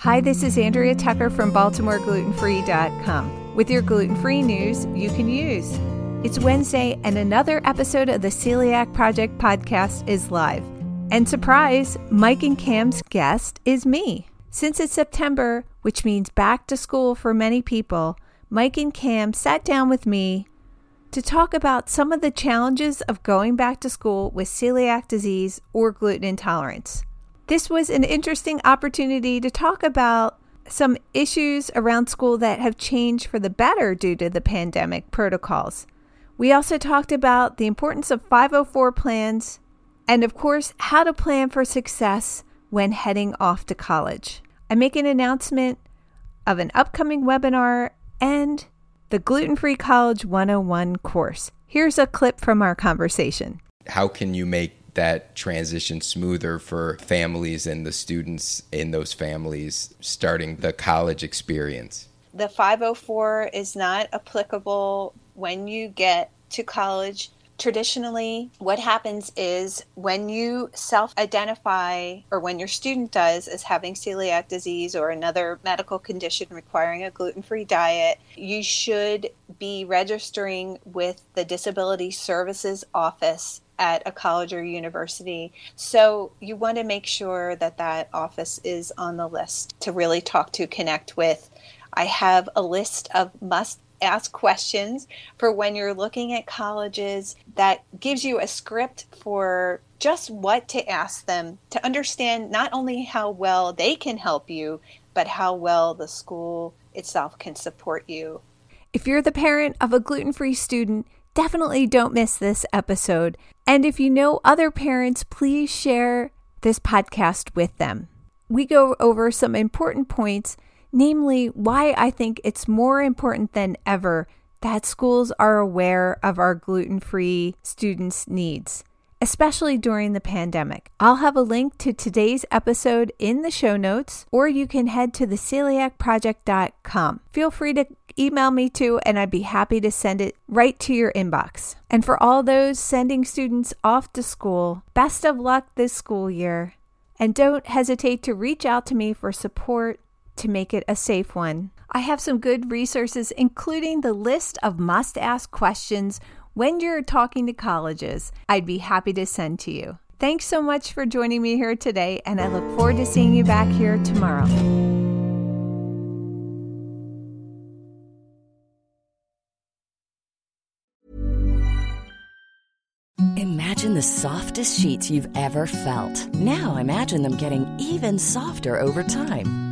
Hi, this is Andrea Tucker from BaltimoreGlutenFree.com with your gluten free news you can use. It's Wednesday, and another episode of the Celiac Project podcast is live. And surprise, Mike and Cam's guest is me. Since it's September, which means back to school for many people, Mike and Cam sat down with me to talk about some of the challenges of going back to school with celiac disease or gluten intolerance. This was an interesting opportunity to talk about some issues around school that have changed for the better due to the pandemic protocols. We also talked about the importance of 504 plans and, of course, how to plan for success when heading off to college. I make an announcement of an upcoming webinar and the Gluten Free College 101 course. Here's a clip from our conversation. how can you make that transition smoother for families and the students in those families starting the college experience? the 504 is not applicable when you get to college. Traditionally, what happens is when you self identify, or when your student does, as having celiac disease or another medical condition requiring a gluten free diet, you should be registering with the Disability Services Office at a college or university. So you want to make sure that that office is on the list to really talk to, connect with. I have a list of must ask questions for when you're looking at colleges that gives you a script for just what to ask them to understand not only how well they can help you, but how well the school itself can support you. If you're the parent of a gluten free student, definitely don't miss this episode. And if you know other parents, please share this podcast with them. We go over some important points, namely why I think it's more important than ever that schools are aware of our gluten free students' needs, especially during the pandemic. I'll have a link to today's episode in the show notes, or you can head to theceliacproject.com. Feel free to email me too, and I'd be happy to send it right to your inbox. And for all those sending students off to school, best of luck this school year. And don't hesitate to reach out to me for support to make it a safe one. I have some good resources, including the list of must ask questions when you're talking to colleges. I'd be happy to send to you. Thanks so much for joining me here today, and I look forward to seeing you back here tomorrow. Imagine the softest sheets you've ever felt. Now imagine them getting even softer over time.